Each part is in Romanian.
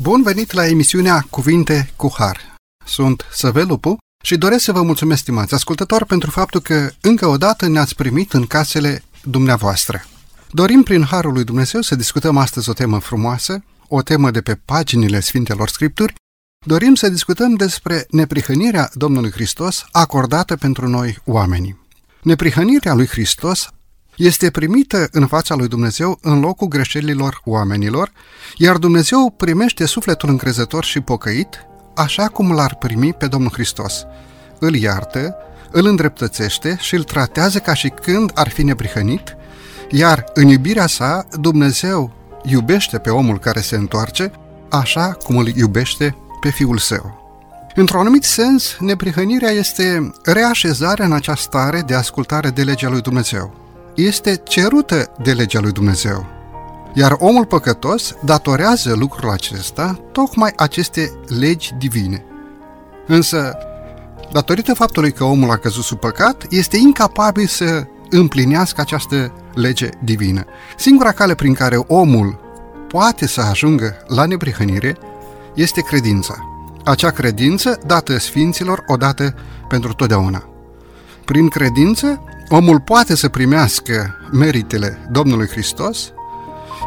Bun venit la emisiunea Cuvinte cu Har. Sunt Săvel Lupu și doresc să vă mulțumesc, stimați ascultători, pentru faptul că încă o dată ne-ați primit în casele dumneavoastră. Dorim prin Harul lui Dumnezeu să discutăm astăzi o temă frumoasă, o temă de pe paginile Sfintelor Scripturi. Dorim să discutăm despre neprihănirea Domnului Hristos acordată pentru noi oamenii. Neprihănirea lui Hristos este primită în fața lui Dumnezeu în locul greșelilor oamenilor, iar Dumnezeu primește sufletul încrezător și pocăit, așa cum l-ar primi pe Domnul Hristos. Îl iartă, îl îndreptățește și îl tratează ca și când ar fi neprihănit, iar în iubirea sa Dumnezeu iubește pe omul care se întoarce, așa cum îl iubește pe Fiul Său. Într-un anumit sens, neprihănirea este reașezarea în această stare de ascultare de legea lui Dumnezeu este cerută de legea lui Dumnezeu. Iar omul păcătos datorează lucrul acesta tocmai aceste legi divine. Însă, datorită faptului că omul a căzut sub păcat, este incapabil să împlinească această lege divină. Singura cale prin care omul poate să ajungă la neprihănire este credința. Acea credință dată sfinților odată pentru totdeauna. Prin credință, omul poate să primească meritele Domnului Hristos,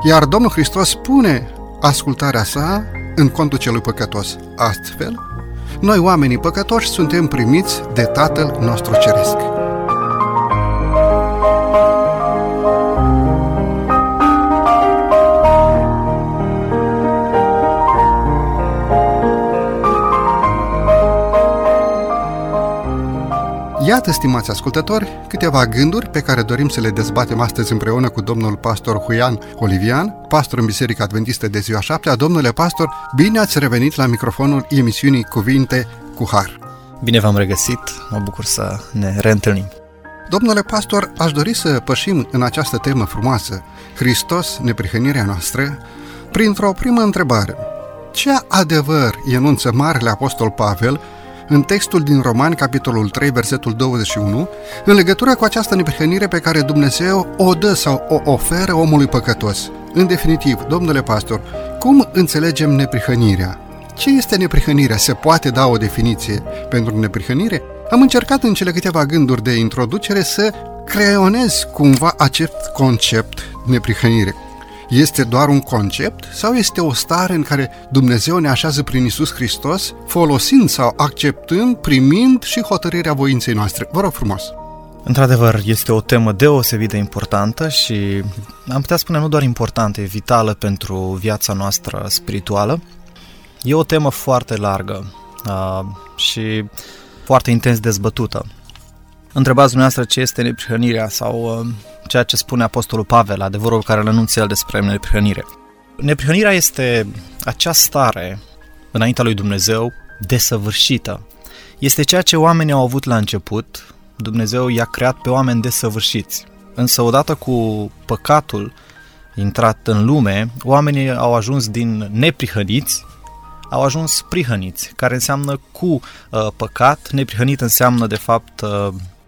iar Domnul Hristos pune ascultarea sa în contul celui păcătos. Astfel, noi oamenii păcătoși suntem primiți de Tatăl nostru Ceresc. Iată, stimați ascultători, câteva gânduri pe care dorim să le dezbatem astăzi împreună cu domnul pastor Huian Olivian, pastor în Biserica Adventistă de ziua 7 Domnule pastor, bine ați revenit la microfonul emisiunii Cuvinte cu Har. Bine v-am regăsit, mă bucur să ne reîntâlnim. Domnule pastor, aș dori să pășim în această temă frumoasă, Hristos, neprihănirea noastră, printr-o primă întrebare. Ce adevăr enunță Marele Apostol Pavel în textul din Romani, capitolul 3, versetul 21, în legătură cu această neprihănire pe care Dumnezeu o dă sau o oferă omului păcătos. În definitiv, domnule pastor, cum înțelegem neprihănirea? Ce este neprihănirea? Se poate da o definiție pentru neprihănire? Am încercat în cele câteva gânduri de introducere să creionez cumva acest concept neprihănire. Este doar un concept sau este o stare în care Dumnezeu ne așează prin Isus Hristos, folosind sau acceptând, primind și hotărârea voinței noastre? Vă rog frumos! Într-adevăr, este o temă deosebit de importantă și am putea spune nu doar importantă, e vitală pentru viața noastră spirituală. E o temă foarte largă uh, și foarte intens dezbătută. Întrebați dumneavoastră ce este neprihănirea sau uh, ceea ce spune Apostolul Pavel, adevărul care îl anunță el despre neprihănire. Neprihănirea este acea stare înaintea lui Dumnezeu desăvârșită. Este ceea ce oamenii au avut la început, Dumnezeu i-a creat pe oameni desăvârșiți. Însă odată cu păcatul intrat în lume, oamenii au ajuns din neprihăniți, au ajuns prihăniți, care înseamnă cu uh, păcat, neprihănit înseamnă de fapt uh,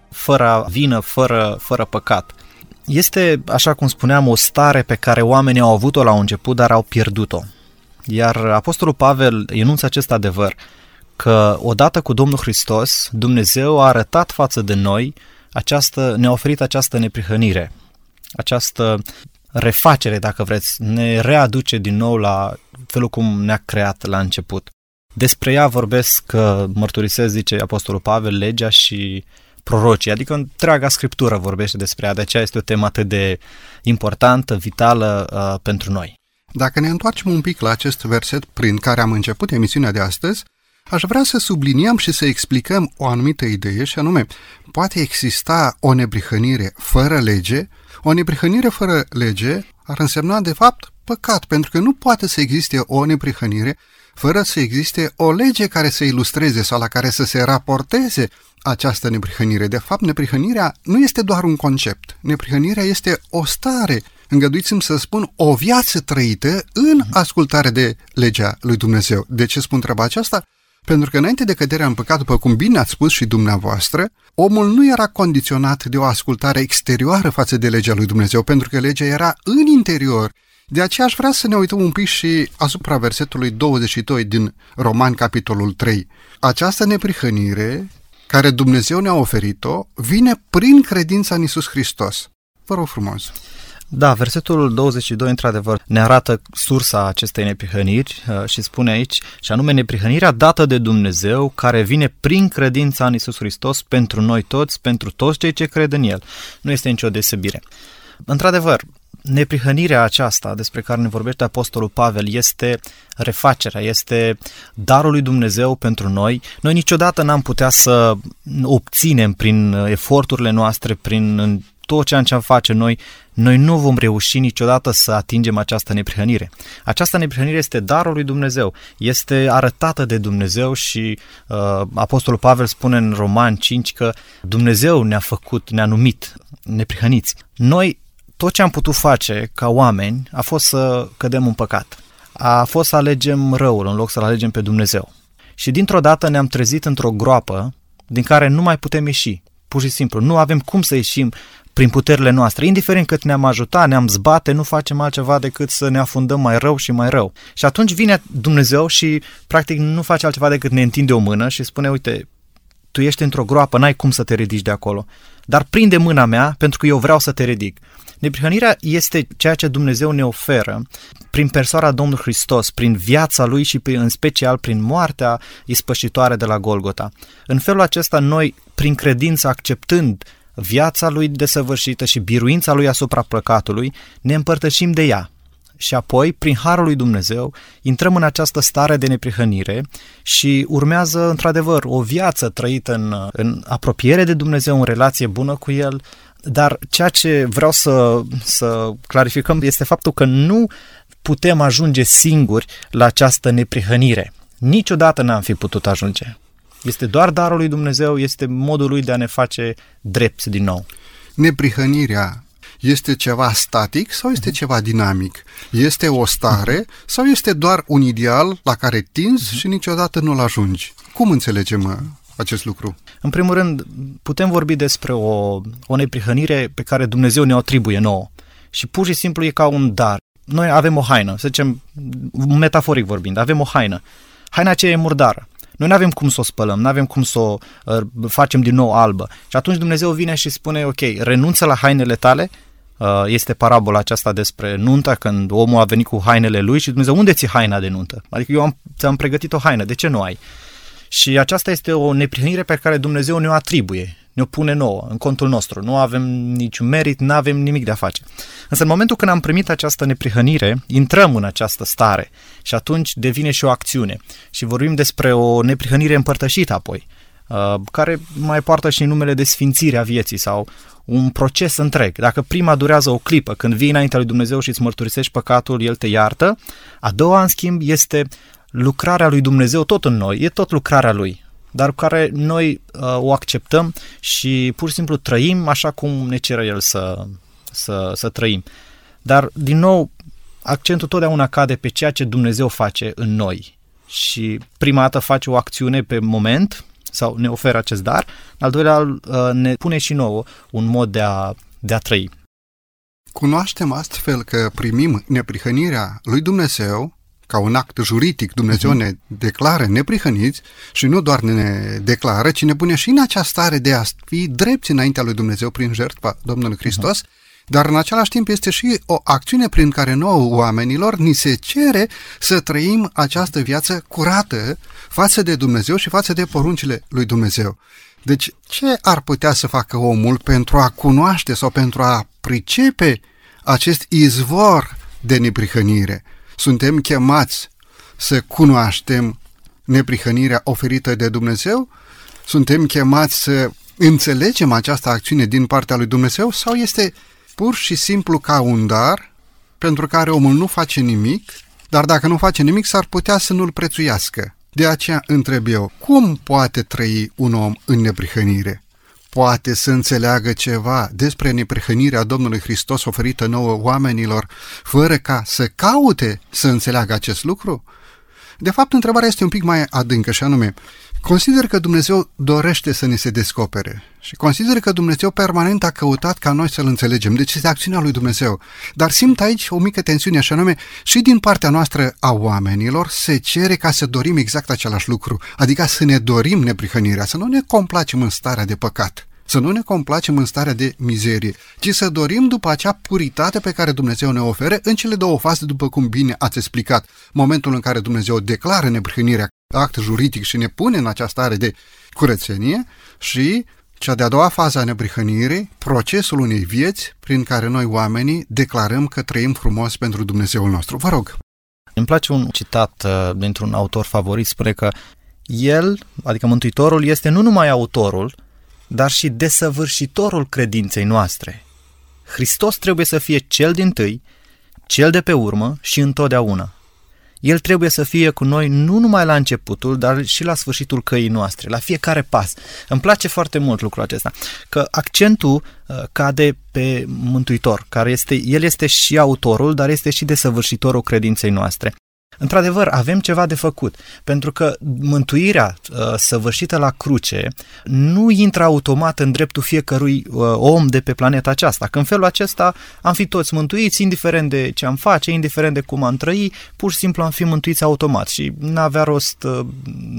fără vină, fără, fără păcat. Este, așa cum spuneam, o stare pe care oamenii au avut-o la un început, dar au pierdut-o. Iar Apostolul Pavel enunță acest adevăr, că odată cu Domnul Hristos, Dumnezeu a arătat față de noi această, ne-a oferit această neprihănire, această refacere, dacă vreți, ne readuce din nou la felul cum ne-a creat la început. Despre ea vorbesc, mărturisesc, zice Apostolul Pavel, legea și prorocii, adică întreaga scriptură vorbește despre ea, de aceea este o temă atât de importantă, vitală uh, pentru noi. Dacă ne întoarcem un pic la acest verset prin care am început emisiunea de astăzi, aș vrea să subliniem și să explicăm o anumită idee și anume, poate exista o neprihănire fără lege, o neprihănire fără lege ar însemna de fapt păcat, pentru că nu poate să existe o neprihănire fără să existe o lege care să ilustreze sau la care să se raporteze această neprihănire. De fapt, neprihănirea nu este doar un concept. Neprihănirea este o stare, îngăduiți-mi să spun, o viață trăită în ascultare de legea lui Dumnezeu. De ce spun treaba aceasta? Pentru că înainte de căderea în păcat, după cum bine ați spus și dumneavoastră, omul nu era condiționat de o ascultare exterioară față de legea lui Dumnezeu, pentru că legea era în interior, De aceea aș vrea să ne uităm un pic și asupra versetului 22 din Roman, capitolul 3. Această neprihănire care Dumnezeu ne-a oferit-o vine prin credința în Isus Hristos. Vă rog frumos! Da, versetul 22, într-adevăr, ne arată sursa acestei neprihăniri uh, și spune aici, și anume neprihănirea dată de Dumnezeu, care vine prin credința în Isus Hristos pentru noi toți, pentru toți cei ce cred în El. Nu este nicio desăbire. Într-adevăr, neprihănirea aceasta despre care ne vorbește Apostolul Pavel este refacerea, este darul lui Dumnezeu pentru noi. Noi niciodată n-am putea să obținem prin eforturile noastre, prin tot ceea ce am face noi, noi nu vom reuși niciodată să atingem această neprihănire. Această neprihănire este darul lui Dumnezeu, este arătată de Dumnezeu și uh, Apostolul Pavel spune în Roman 5 că Dumnezeu ne-a făcut, ne-a numit neprihăniți. Noi tot ce am putut face ca oameni a fost să cădem în păcat. A fost să alegem răul în loc să-L alegem pe Dumnezeu. Și dintr-o dată ne-am trezit într-o groapă din care nu mai putem ieși. Pur și simplu, nu avem cum să ieșim prin puterile noastre. Indiferent cât ne-am ajutat, ne-am zbate, nu facem altceva decât să ne afundăm mai rău și mai rău. Și atunci vine Dumnezeu și practic nu face altceva decât ne întinde o mână și spune, uite, tu ești într-o groapă, n-ai cum să te ridici de acolo. Dar prinde mâna mea pentru că eu vreau să te ridic. Neprihănirea este ceea ce Dumnezeu ne oferă prin persoana Domnului Hristos, prin viața Lui și în special prin moartea ispășitoare de la Golgota. În felul acesta noi, prin credință, acceptând viața Lui desăvârșită și biruința Lui asupra păcatului, ne împărtășim de ea și apoi, prin harul lui Dumnezeu, intrăm în această stare de neprihănire și urmează, într-adevăr, o viață trăită în, în apropiere de Dumnezeu, în relație bună cu El, dar ceea ce vreau să, să clarificăm este faptul că nu putem ajunge singuri la această neprihănire. Niciodată n-am fi putut ajunge. Este doar darul lui Dumnezeu, este modul lui de a ne face drept din nou. Neprihănirea este ceva static sau este ceva dinamic? Este o stare sau este doar un ideal la care tinzi și niciodată nu-l ajungi? Cum înțelegem uh, acest lucru? În primul rând, putem vorbi despre o, o neprihănire pe care Dumnezeu ne-o atribuie nouă. Și pur și simplu e ca un dar. Noi avem o haină, să zicem, metaforic vorbind, avem o haină. Haina aceea e murdară. Noi nu avem cum să o spălăm, nu avem cum să o uh, facem din nou albă. Și atunci Dumnezeu vine și spune, ok, renunță la hainele tale, uh, este parabola aceasta despre nunta, când omul a venit cu hainele lui și Dumnezeu, unde ți haina de nuntă? Adică eu am, ți-am pregătit o haină, de ce nu ai? Și aceasta este o neprihănire pe care Dumnezeu ne-o atribuie, ne-o pune nouă, în contul nostru. Nu avem niciun merit, nu avem nimic de a face. Însă în momentul când am primit această neprihănire, intrăm în această stare și atunci devine și o acțiune. Și vorbim despre o neprihănire împărtășită apoi, uh, care mai poartă și numele de sfințire a vieții sau un proces întreg. Dacă prima durează o clipă, când vii înaintea lui Dumnezeu și îți mărturisești păcatul, El te iartă, a doua, în schimb, este lucrarea lui Dumnezeu tot în noi, e tot lucrarea lui, dar cu care noi uh, o acceptăm și pur și simplu trăim așa cum ne cere El să, să, să trăim. Dar, din nou, accentul totdeauna cade pe ceea ce Dumnezeu face în noi. Și prima dată face o acțiune pe moment sau ne oferă acest dar, al doilea uh, ne pune și nouă un mod de a, de a trăi. Cunoaștem astfel că primim neprihănirea lui Dumnezeu ca un act juridic, Dumnezeu ne declară neprihăniți și nu doar ne declară, ci ne pune și în această stare de a fi drepți înaintea lui Dumnezeu prin jertfa Domnului Hristos, dar în același timp este și o acțiune prin care nouă oamenilor ni se cere să trăim această viață curată față de Dumnezeu și față de poruncile lui Dumnezeu. Deci, ce ar putea să facă omul pentru a cunoaște sau pentru a pricepe acest izvor de neprihănire? Suntem chemați să cunoaștem neprihănirea oferită de Dumnezeu? Suntem chemați să înțelegem această acțiune din partea lui Dumnezeu sau este pur și simplu ca un dar pentru care omul nu face nimic, dar dacă nu face nimic s-ar putea să nu-l prețuiască. De aceea întreb eu, cum poate trăi un om în neprihănire? Poate să înțeleagă ceva despre neprihănirea Domnului Hristos oferită nouă oamenilor, fără ca să caute să înțeleagă acest lucru? De fapt, întrebarea este un pic mai adâncă și anume, consider că Dumnezeu dorește să ne se descopere și consider că Dumnezeu permanent a căutat ca noi să-L înțelegem. Deci este acțiunea lui Dumnezeu. Dar simt aici o mică tensiune, și anume, și din partea noastră a oamenilor se cere ca să dorim exact același lucru, adică să ne dorim neprihănirea, să nu ne complacem în starea de păcat să nu ne complacem în starea de mizerie, ci să dorim după acea puritate pe care Dumnezeu ne oferă în cele două faze, după cum bine ați explicat. Momentul în care Dumnezeu declară neprihănirea act juridic și ne pune în această stare de curățenie și cea de-a doua fază a neprihănirii, procesul unei vieți prin care noi oamenii declarăm că trăim frumos pentru Dumnezeul nostru. Vă rog! Îmi place un citat uh, dintr-un autor favorit, spune că el, adică Mântuitorul, este nu numai autorul, dar și desăvârșitorul credinței noastre. Hristos trebuie să fie cel din tâi, cel de pe urmă și întotdeauna. El trebuie să fie cu noi nu numai la începutul, dar și la sfârșitul căii noastre, la fiecare pas. Îmi place foarte mult lucrul acesta, că accentul uh, cade pe Mântuitor, care este, el este și autorul, dar este și desăvârșitorul credinței noastre. Într-adevăr, avem ceva de făcut, pentru că mântuirea uh, săvârșită la cruce nu intră automat în dreptul fiecărui uh, om de pe planeta aceasta. Că în felul acesta am fi toți mântuiți, indiferent de ce am face, indiferent de cum am trăi, pur și simplu am fi mântuiți automat și n-avea rost uh,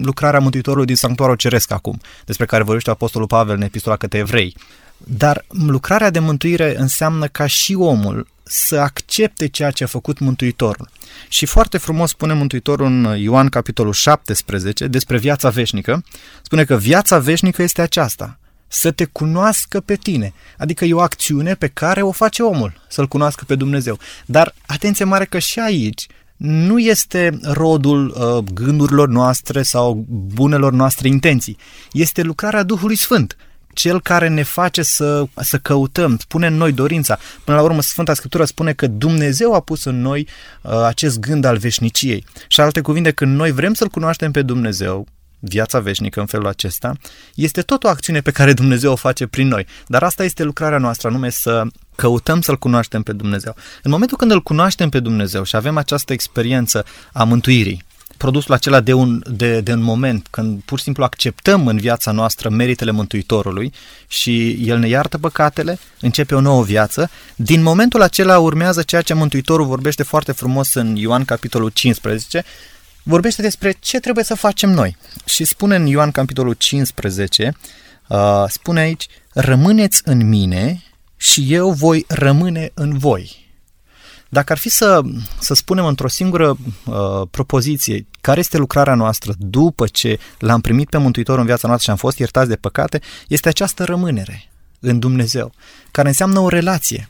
lucrarea Mântuitorului din Sanctuarul Ceresc acum, despre care vorbește Apostolul Pavel în epistola către evrei. Dar lucrarea de mântuire înseamnă ca și omul să accepte ceea ce a făcut Mântuitorul. Și foarte frumos spune Mântuitorul în Ioan capitolul 17 despre viața veșnică. Spune că viața veșnică este aceasta, să te cunoască pe tine. Adică e o acțiune pe care o face omul, să-L cunoască pe Dumnezeu. Dar atenție mare că și aici nu este rodul uh, gândurilor noastre sau bunelor noastre intenții. Este lucrarea Duhului Sfânt cel care ne face să, să căutăm, spune în noi dorința. Până la urmă, Sfânta Scriptură spune că Dumnezeu a pus în noi uh, acest gând al veșniciei. Și alte cuvinte, când noi vrem să-L cunoaștem pe Dumnezeu, viața veșnică în felul acesta, este tot o acțiune pe care Dumnezeu o face prin noi. Dar asta este lucrarea noastră, anume să căutăm să-L cunoaștem pe Dumnezeu. În momentul când îl cunoaștem pe Dumnezeu și avem această experiență a mântuirii, produsul acela de un, de, de un moment, când pur și simplu acceptăm în viața noastră meritele Mântuitorului și El ne iartă păcatele, începe o nouă viață, din momentul acela urmează ceea ce Mântuitorul vorbește foarte frumos în Ioan capitolul 15, vorbește despre ce trebuie să facem noi. Și spune în Ioan capitolul 15, uh, spune aici, rămâneți în mine și eu voi rămâne în voi. Dacă ar fi să, să spunem într-o singură uh, propoziție care este lucrarea noastră după ce l-am primit pe Mântuitor în viața noastră și am fost iertați de păcate, este această rămânere în Dumnezeu, care înseamnă o relație,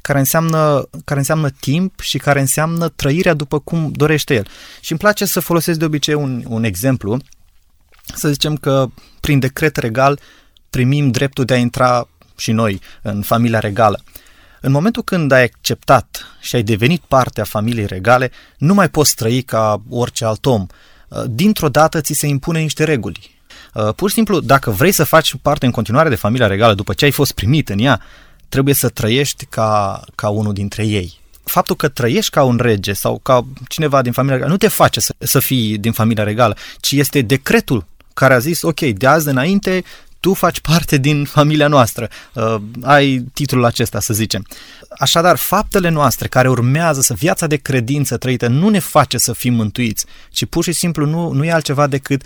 care înseamnă, care înseamnă timp și care înseamnă trăirea după cum dorește El. Și îmi place să folosesc de obicei un, un exemplu, să zicem că prin decret regal primim dreptul de a intra și noi în familia regală. În momentul când ai acceptat și ai devenit parte a familiei regale, nu mai poți trăi ca orice alt om. Uh, dintr-o dată ți se impune niște reguli. Uh, pur și simplu, dacă vrei să faci parte în continuare de familia regală după ce ai fost primit în ea, trebuie să trăiești ca, ca unul dintre ei. Faptul că trăiești ca un rege sau ca cineva din familia regală nu te face să, să fii din familia regală, ci este decretul care a zis, ok, de azi înainte tu faci parte din familia noastră, uh, ai titlul acesta, să zicem. Așadar, faptele noastre care urmează să viața de credință trăită nu ne face să fim mântuiți, ci pur și simplu nu, nu e altceva decât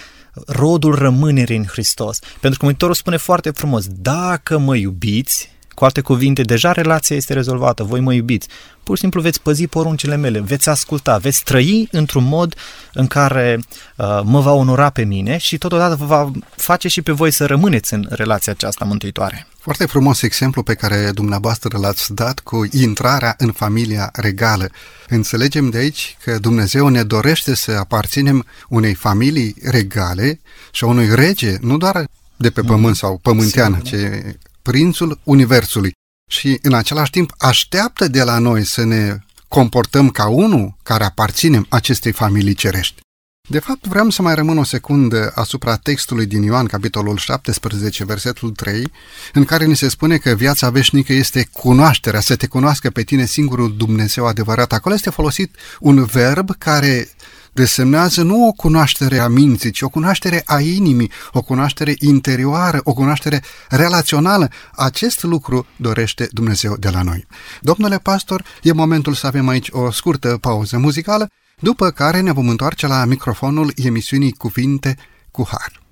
rodul rămânerii în Hristos. Pentru că Mântuitorul spune foarte frumos, dacă mă iubiți, cu alte cuvinte, deja relația este rezolvată, voi mă iubiți. Pur și simplu veți păzi poruncile mele, veți asculta, veți trăi într-un mod în care uh, mă va onora pe mine și totodată vă va face și pe voi să rămâneți în relația aceasta mântuitoare. Foarte frumos exemplu pe care dumneavoastră l-ați dat cu intrarea în familia regală. Înțelegem de aici că Dumnezeu ne dorește să aparținem unei familii regale și a unui rege, nu doar de pe pământ sau pământeană, ce prințul Universului și în același timp așteaptă de la noi să ne comportăm ca unul care aparținem acestei familii cerești. De fapt, vreau să mai rămân o secundă asupra textului din Ioan, capitolul 17, versetul 3, în care ni se spune că viața veșnică este cunoașterea, să te cunoască pe tine singurul Dumnezeu adevărat. Acolo este folosit un verb care desemnează nu o cunoaștere a minții, ci o cunoaștere a inimii, o cunoaștere interioară, o cunoaștere relațională. Acest lucru dorește Dumnezeu de la noi. Domnule pastor, e momentul să avem aici o scurtă pauză muzicală, după care ne vom întoarce la microfonul emisiunii Cuvinte cu Har.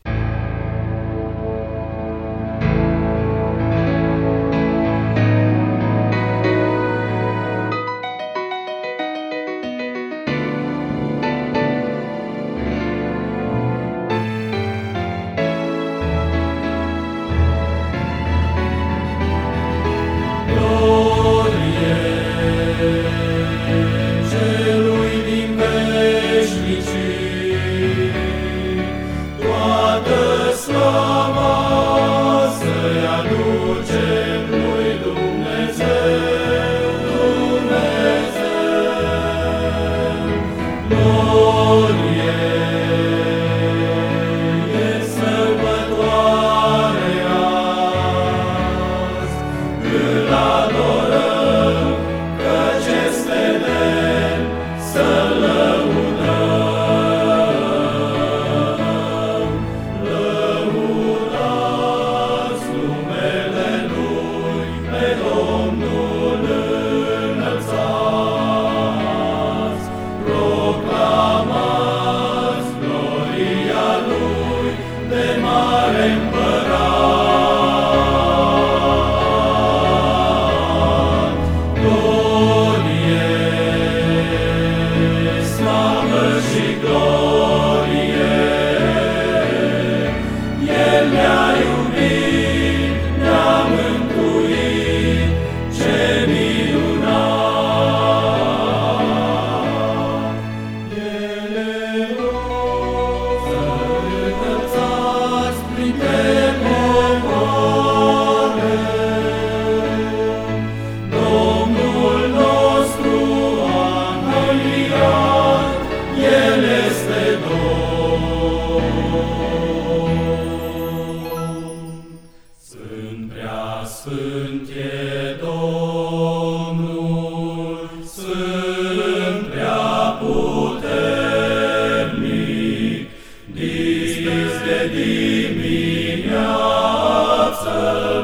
dimineață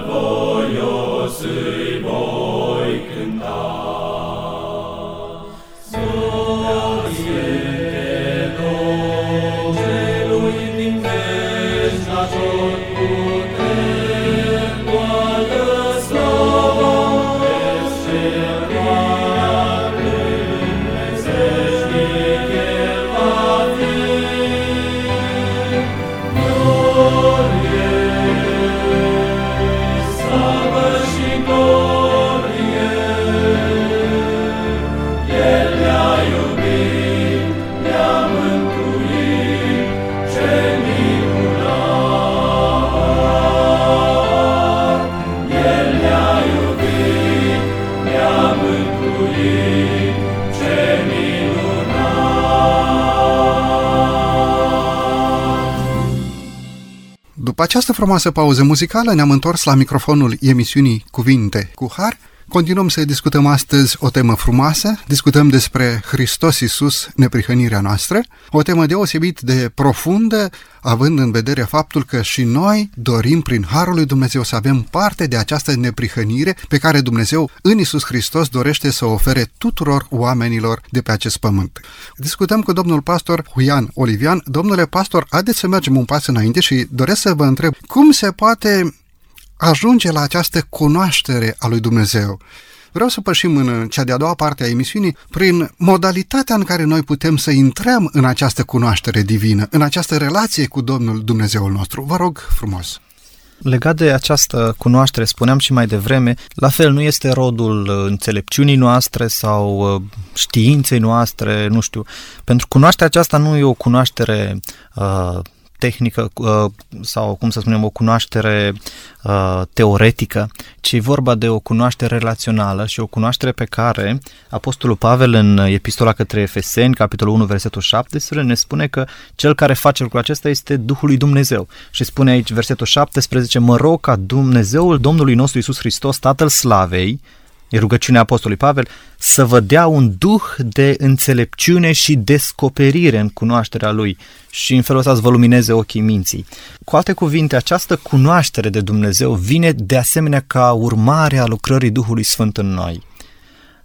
voios îi voi cânta. Celui din veci la tot putere, După această frumoasă pauză muzicală ne-am întors la microfonul emisiunii Cuvinte cu Har Continuăm să discutăm astăzi o temă frumoasă, discutăm despre Hristos Iisus, neprihănirea noastră, o temă deosebit de profundă, având în vedere faptul că și noi dorim prin Harul lui Dumnezeu să avem parte de această neprihănire pe care Dumnezeu în Iisus Hristos dorește să o ofere tuturor oamenilor de pe acest pământ. Discutăm cu domnul pastor Huian Olivian. Domnule pastor, haideți să mergem un pas înainte și doresc să vă întreb cum se poate ajunge la această cunoaștere a lui Dumnezeu. Vreau să pășim în cea de-a doua parte a emisiunii prin modalitatea în care noi putem să intrăm în această cunoaștere divină, în această relație cu Domnul Dumnezeul nostru. Vă rog frumos! Legat de această cunoaștere, spuneam și mai devreme, la fel nu este rodul înțelepciunii noastre sau uh, științei noastre, nu știu. Pentru cunoașterea aceasta nu e o cunoaștere uh, tehnică uh, sau, cum să spunem, o cunoaștere uh, teoretică, ci e vorba de o cunoaștere relațională și o cunoaștere pe care Apostolul Pavel în Epistola către Efeseni, capitolul 1, versetul 17, ne spune că cel care face lucrul acesta este Duhul lui Dumnezeu. Și spune aici versetul 17, mă rog ca Dumnezeul Domnului nostru Isus Hristos, Tatăl Slavei, e rugăciunea Apostolului Pavel, să vă dea un duh de înțelepciune și descoperire în cunoașterea Lui și în felul ăsta să vă lumineze ochii minții. Cu alte cuvinte, această cunoaștere de Dumnezeu vine de asemenea ca urmare a lucrării Duhului Sfânt în noi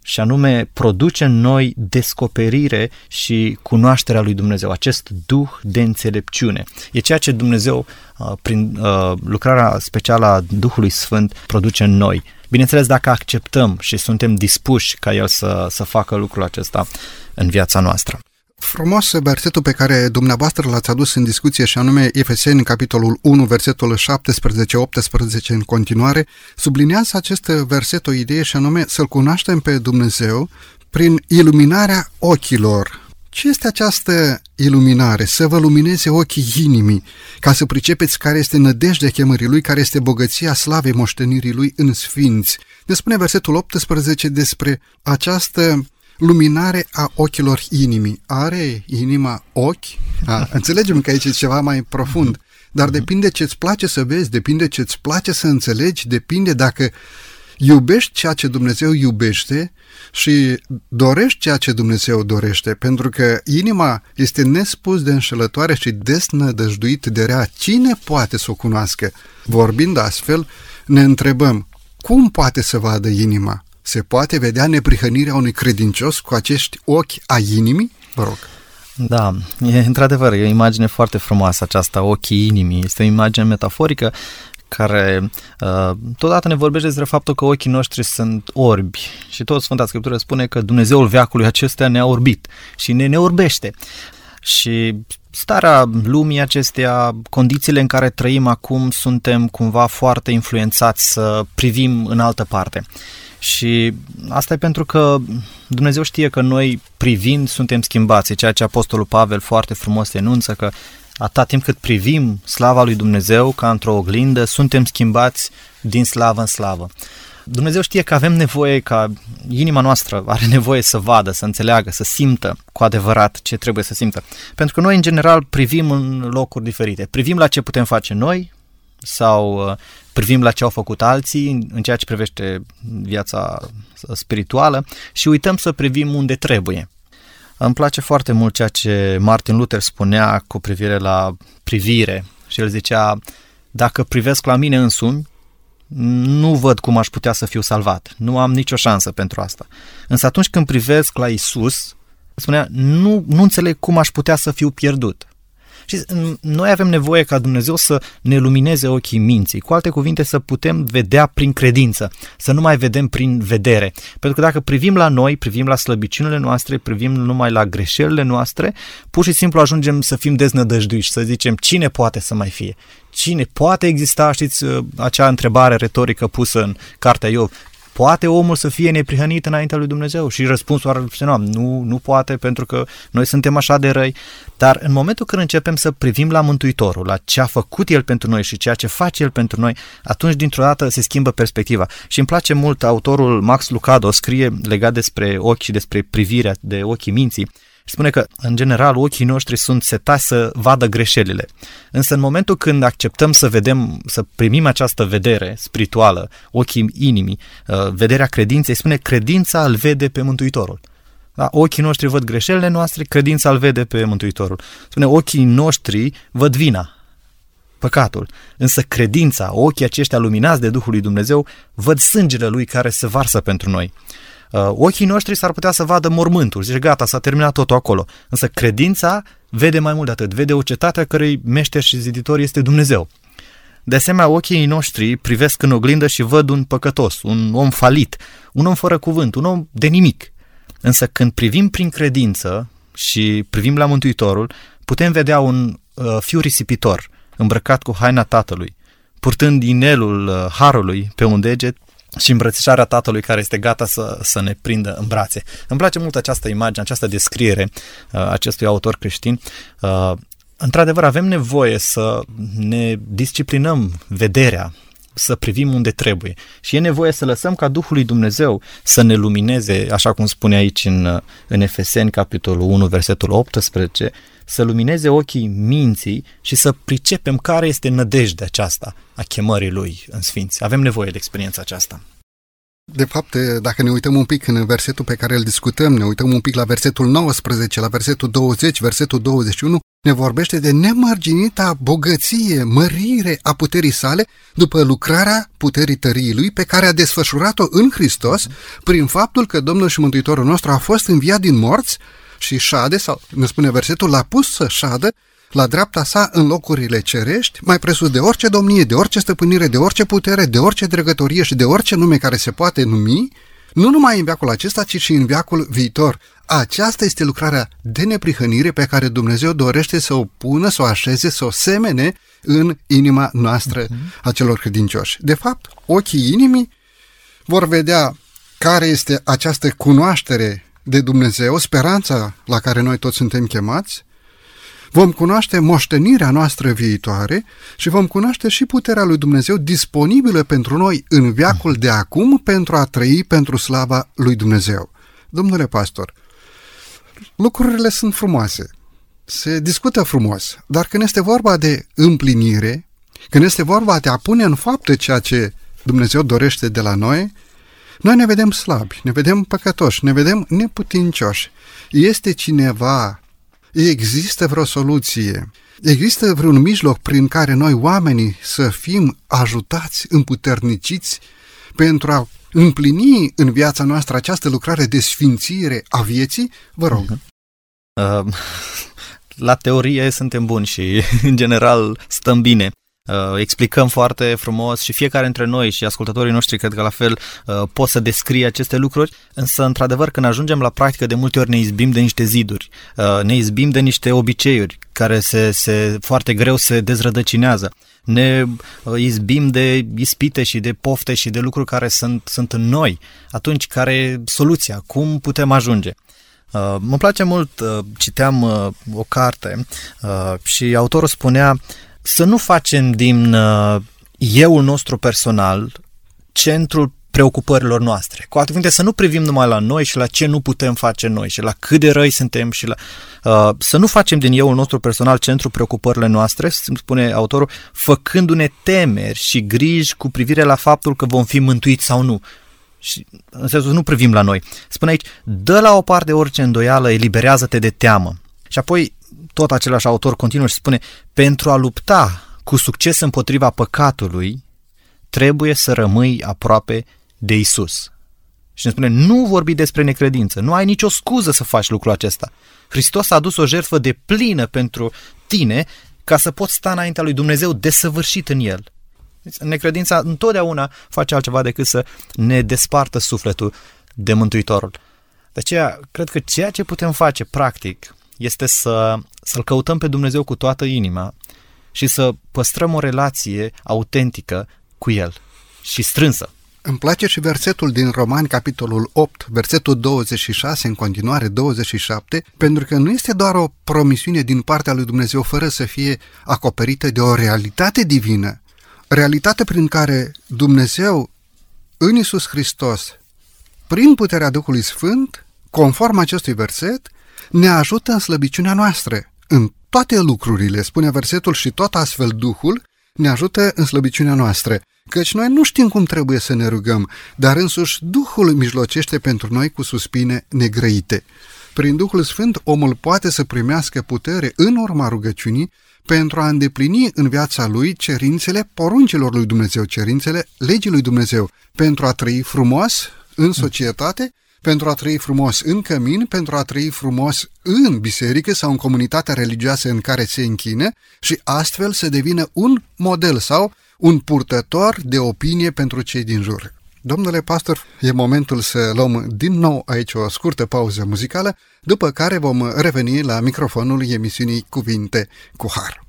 și anume produce în noi descoperire și cunoașterea lui Dumnezeu, acest duh de înțelepciune. E ceea ce Dumnezeu, uh, prin uh, lucrarea specială a Duhului Sfânt, produce în noi. Bineînțeles, dacă acceptăm și suntem dispuși ca El să, să facă lucrul acesta în viața noastră. Frumos versetul pe care dumneavoastră l-ați adus în discuție și anume Efeseni, capitolul 1, versetul 17-18 în continuare, subliniază acest verset o idee și anume să-L cunoaștem pe Dumnezeu prin iluminarea ochilor. Ce este această iluminare? Să vă lumineze ochii inimii, ca să pricepeți care este nădejdea chemării Lui, care este bogăția slavei moștenirii Lui în sfinți. Ne spune versetul 18 despre această luminare a ochilor inimii. Are inima ochi? A, înțelegem că aici e ceva mai profund, dar mhm. depinde ce-ți place să vezi, depinde ce-ți place să înțelegi, depinde dacă iubești ceea ce Dumnezeu iubește și dorești ceea ce Dumnezeu dorește, pentru că inima este nespus de înșelătoare și desnădăjduit de rea. Cine poate să o cunoască? Vorbind astfel, ne întrebăm, cum poate să vadă inima? Se poate vedea neprihănirea unui credincios cu acești ochi a inimii? Vă rog. Da, e într-adevăr, e o imagine foarte frumoasă aceasta, ochii inimii. Este o imagine metaforică care uh, totodată ne vorbește despre faptul că ochii noștri sunt orbi și tot Sfânta Scriptură spune că Dumnezeul veacului acestea ne-a orbit și ne, ne orbește. Și starea lumii acestea, condițiile în care trăim acum, suntem cumva foarte influențați să privim în altă parte. Și asta e pentru că Dumnezeu știe că noi privind suntem schimbați, ceea ce Apostolul Pavel foarte frumos enunță că atât timp cât privim slava lui Dumnezeu ca într-o oglindă, suntem schimbați din slavă în slavă. Dumnezeu știe că avem nevoie, ca inima noastră are nevoie să vadă, să înțeleagă, să simtă cu adevărat ce trebuie să simtă. Pentru că noi, în general, privim în locuri diferite. Privim la ce putem face noi sau uh, privim la ce au făcut alții în ceea ce privește viața spirituală și uităm să privim unde trebuie. Îmi place foarte mult ceea ce Martin Luther spunea cu privire la privire și el zicea dacă privesc la mine însumi, nu văd cum aș putea să fiu salvat. Nu am nicio șansă pentru asta. Însă atunci când privesc la Isus, spunea, nu, nu înțeleg cum aș putea să fiu pierdut. Și noi avem nevoie ca Dumnezeu să ne lumineze ochii minții, cu alte cuvinte să putem vedea prin credință, să nu mai vedem prin vedere. Pentru că dacă privim la noi, privim la slăbiciunile noastre, privim numai la greșelile noastre, pur și simplu ajungem să fim deznădăjduiți, să zicem cine poate să mai fie. Cine poate exista, știți, acea întrebare retorică pusă în cartea Iov, Poate omul să fie neprihănit înaintea lui Dumnezeu? Și răspunsul ar fi nu, nu poate pentru că noi suntem așa de răi. Dar în momentul când începem să privim la Mântuitorul, la ce a făcut El pentru noi și ceea ce face El pentru noi, atunci dintr-o dată se schimbă perspectiva. Și îmi place mult, autorul Max Lucado scrie legat despre ochi și despre privirea de ochii minții, și spune că, în general, ochii noștri sunt setați să vadă greșelile. Însă, în momentul când acceptăm să vedem, să primim această vedere spirituală, ochii inimii, uh, vederea credinței, spune credința îl vede pe Mântuitorul. Da? Ochii noștri văd greșelile noastre, credința îl vede pe Mântuitorul. Spune, ochii noștri văd vina, păcatul. Însă credința, ochii aceștia luminați de Duhul lui Dumnezeu, văd sângele lui care se varsă pentru noi. Uh, ochii noștri s-ar putea să vadă mormântul, zice gata, s-a terminat totul acolo. Însă credința vede mai mult de atât, vede o cetate a cărei meșter și ziditor este Dumnezeu. De asemenea, ochii noștri privesc în oglindă și văd un păcătos, un om falit, un om fără cuvânt, un om de nimic. Însă când privim prin credință și privim la Mântuitorul, putem vedea un uh, fiu risipitor, îmbrăcat cu haina tatălui, purtând inelul uh, harului pe un deget și îmbrățișarea tatălui care este gata să, să ne prindă în brațe. Îmi place mult această imagine, această descriere uh, acestui autor creștin. Uh, într-adevăr, avem nevoie să ne disciplinăm vederea, să privim unde trebuie. Și e nevoie să lăsăm ca Duhul lui Dumnezeu să ne lumineze, așa cum spune aici în, în Efeseni, capitolul 1, versetul 18, să lumineze ochii minții și să pricepem care este nădejdea aceasta a chemării Lui în Sfinți. Avem nevoie de experiența aceasta. De fapt, dacă ne uităm un pic în versetul pe care îl discutăm, ne uităm un pic la versetul 19, la versetul 20, versetul 21, ne vorbește de nemărginita bogăție, mărire a puterii sale după lucrarea puterii tăriei lui pe care a desfășurat-o în Hristos prin faptul că Domnul și Mântuitorul nostru a fost înviat din morți și șade, sau ne spune versetul, l-a pus să șadă la dreapta sa în locurile cerești, mai presus de orice domnie, de orice stăpânire, de orice putere, de orice dregătorie și de orice nume care se poate numi, nu numai în viacul acesta, ci și în viacul viitor. Aceasta este lucrarea de neprihănire pe care Dumnezeu dorește să o pună, să o așeze, să o semene în inima noastră uh-huh. a celor credincioși. De fapt, ochii inimii vor vedea care este această cunoaștere de Dumnezeu, speranța la care noi toți suntem chemați, Vom cunoaște moștenirea noastră viitoare și vom cunoaște și puterea lui Dumnezeu disponibilă pentru noi în viacul de acum pentru a trăi pentru slava lui Dumnezeu. Domnule pastor, lucrurile sunt frumoase, se discută frumos, dar când este vorba de împlinire, când este vorba de a pune în fapte ceea ce Dumnezeu dorește de la noi, noi ne vedem slabi, ne vedem păcătoși, ne vedem neputincioși. Este cineva Există vreo soluție? Există vreun mijloc prin care noi oamenii să fim ajutați, împuterniciți pentru a împlini în viața noastră această lucrare de sfințire a vieții? Vă rog. Uh, la teorie suntem buni și, în general, stăm bine. Uh, explicăm foarte frumos și fiecare dintre noi și ascultătorii noștri cred că la fel uh, pot să descrie aceste lucruri, însă într-adevăr când ajungem la practică de multe ori ne izbim de niște ziduri, uh, ne izbim de niște obiceiuri care se, se foarte greu se dezrădăcinează ne uh, izbim de ispite și de pofte și de lucruri care sunt, sunt în noi. Atunci, care e soluția? Cum putem ajunge? Uh, mă place mult, uh, citeam uh, o carte uh, și autorul spunea să nu facem din uh, euul nostru personal centrul preocupărilor noastre. Cu alte cuvinte, să nu privim numai la noi și la ce nu putem face noi și la cât de răi suntem și la... Uh, să nu facem din euul nostru personal centrul preocupările noastre, spune autorul, făcându-ne temeri și griji cu privire la faptul că vom fi mântuiți sau nu. Și în sensul nu privim la noi. Spune aici, dă la o parte orice îndoială, eliberează-te de teamă. Și apoi tot același autor continuă și spune, pentru a lupta cu succes împotriva păcatului, trebuie să rămâi aproape de Isus. Și ne spune, nu vorbi despre necredință, nu ai nicio scuză să faci lucrul acesta. Hristos a adus o jertfă de plină pentru tine ca să poți sta înaintea lui Dumnezeu desăvârșit în el. Deci, necredința întotdeauna face altceva decât să ne despartă sufletul de Mântuitorul. De aceea, cred că ceea ce putem face, practic, este să, să-L căutăm pe Dumnezeu cu toată inima și să păstrăm o relație autentică cu El și strânsă. Îmi place și versetul din Romani, capitolul 8, versetul 26, în continuare 27, pentru că nu este doar o promisiune din partea lui Dumnezeu fără să fie acoperită de o realitate divină, realitate prin care Dumnezeu, în Isus Hristos, prin puterea Duhului Sfânt, conform acestui verset, ne ajută în slăbiciunea noastră, în toate lucrurile, spune versetul, și tot astfel Duhul ne ajută în slăbiciunea noastră, căci noi nu știm cum trebuie să ne rugăm, dar însuși Duhul mijlocește pentru noi cu suspine negrăite. Prin Duhul Sfânt, omul poate să primească putere în urma rugăciunii pentru a îndeplini în viața lui cerințele poruncilor lui Dumnezeu, cerințele legii lui Dumnezeu, pentru a trăi frumos în societate pentru a trăi frumos în cămin, pentru a trăi frumos în biserică sau în comunitatea religioasă în care se închine și astfel să devină un model sau un purtător de opinie pentru cei din jur. Domnule pastor, e momentul să luăm din nou aici o scurtă pauză muzicală, după care vom reveni la microfonul emisiunii Cuvinte cu Har.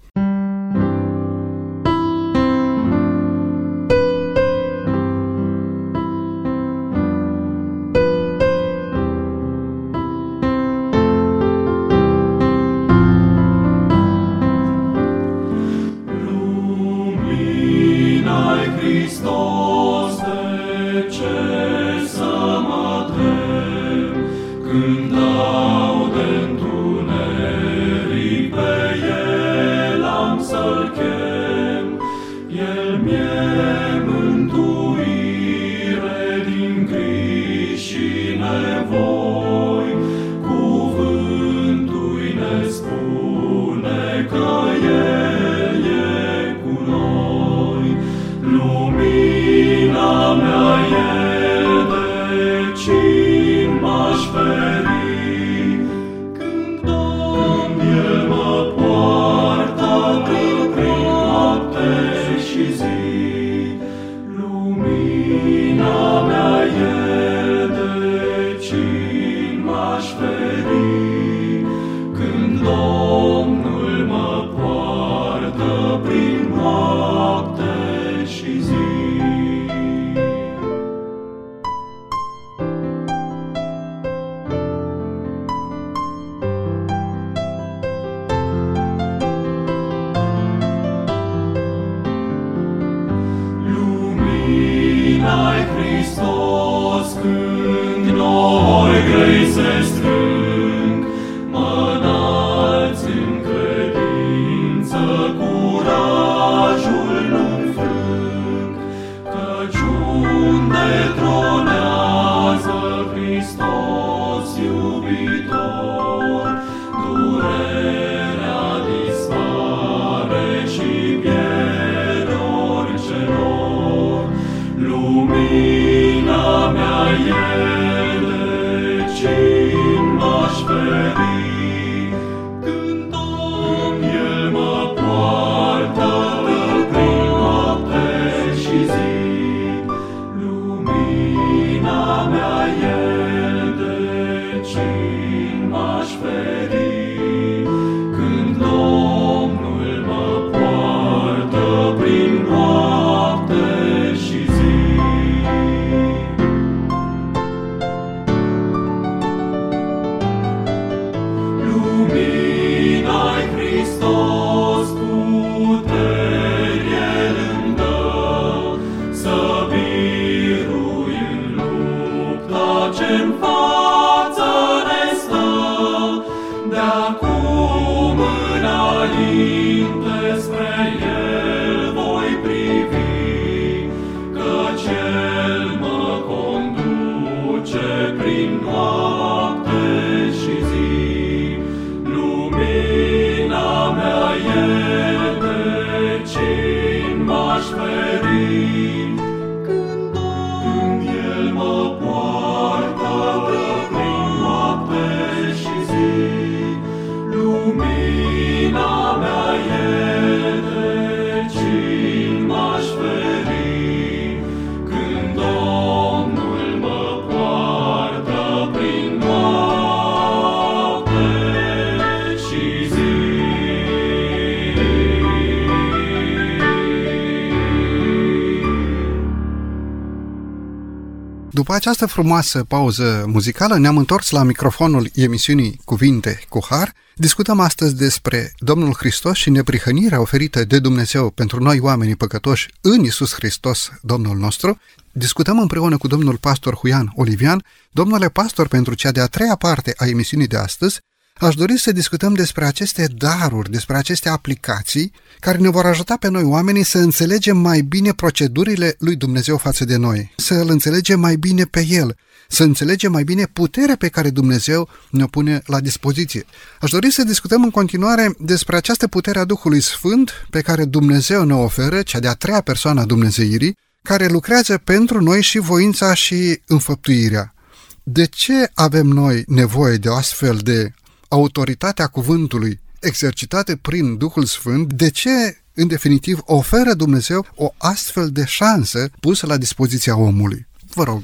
Această frumoasă pauză muzicală, ne-am întors la microfonul emisiunii Cuvinte cu Har. Discutăm astăzi despre Domnul Hristos și neprihănirea oferită de Dumnezeu pentru noi oamenii păcătoși în Isus Hristos, Domnul nostru. Discutăm împreună cu domnul pastor Huian Olivian. Domnule pastor, pentru cea de-a treia parte a emisiunii de astăzi, Aș dori să discutăm despre aceste daruri, despre aceste aplicații care ne vor ajuta pe noi oamenii să înțelegem mai bine procedurile lui Dumnezeu față de noi, să îl înțelegem mai bine pe El, să înțelegem mai bine puterea pe care Dumnezeu ne pune la dispoziție. Aș dori să discutăm în continuare despre această putere a Duhului Sfânt pe care Dumnezeu ne oferă, cea de-a treia persoană a Dumnezeirii, care lucrează pentru noi și voința și înfăptuirea. De ce avem noi nevoie de o astfel de autoritatea cuvântului exercitate prin Duhul Sfânt, de ce, în definitiv, oferă Dumnezeu o astfel de șansă pusă la dispoziția omului? Vă rog.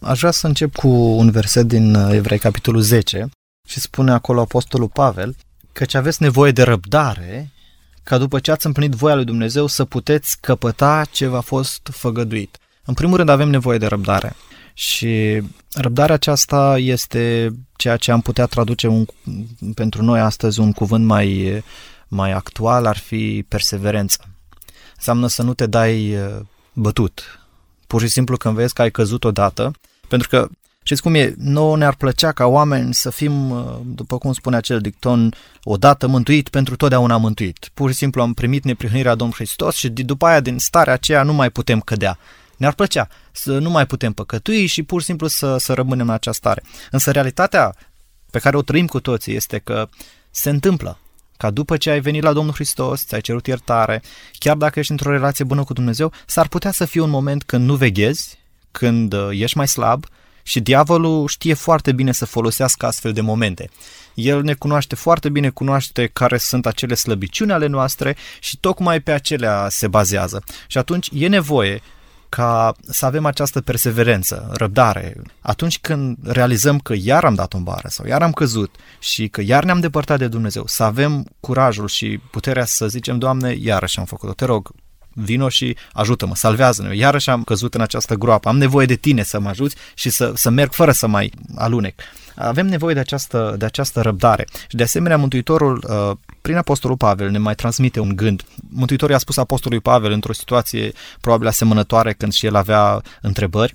Aș vrea să încep cu un verset din Evrei, capitolul 10, și spune acolo Apostolul Pavel, căci aveți nevoie de răbdare ca după ce ați împlinit voia lui Dumnezeu să puteți căpăta ce v-a fost făgăduit. În primul rând avem nevoie de răbdare. Și răbdarea aceasta este ceea ce am putea traduce un, pentru noi astăzi un cuvânt mai, mai actual, ar fi perseverență. Înseamnă să nu te dai uh, bătut. Pur și simplu când vezi că ai căzut odată, pentru că Știți cum e? Nouă ne-ar plăcea ca oameni să fim, uh, după cum spune acel dicton, odată mântuit pentru totdeauna mântuit. Pur și simplu am primit neprihănirea Domnului Hristos și după aia din starea aceea nu mai putem cădea. Ne-ar plăcea să nu mai putem păcătui și pur și simplu să, să rămânem în această stare. Însă realitatea pe care o trăim cu toții este că se întâmplă ca după ce ai venit la Domnul Hristos, ți-ai cerut iertare, chiar dacă ești într-o relație bună cu Dumnezeu, s-ar putea să fie un moment când nu veghezi, când uh, ești mai slab și diavolul știe foarte bine să folosească astfel de momente. El ne cunoaște foarte bine, cunoaște care sunt acele slăbiciuni ale noastre și tocmai pe acelea se bazează. Și atunci e nevoie ca să avem această perseverență, răbdare. Atunci când realizăm că iar am dat o bară sau iar am căzut și că iar ne-am depărtat de Dumnezeu, să avem curajul și puterea să zicem, Doamne, iarăși am făcut-o, te rog, vino și ajută-mă, salvează-ne. Iarăși am căzut în această groapă, am nevoie de tine să mă ajuți și să, să merg fără să mai alunec. Avem nevoie de această, de această răbdare. Și de asemenea, Mântuitorul, uh, prin Apostolul Pavel, ne mai transmite un gând. Mântuitorul a spus Apostolului Pavel într-o situație probabil asemănătoare când și el avea întrebări.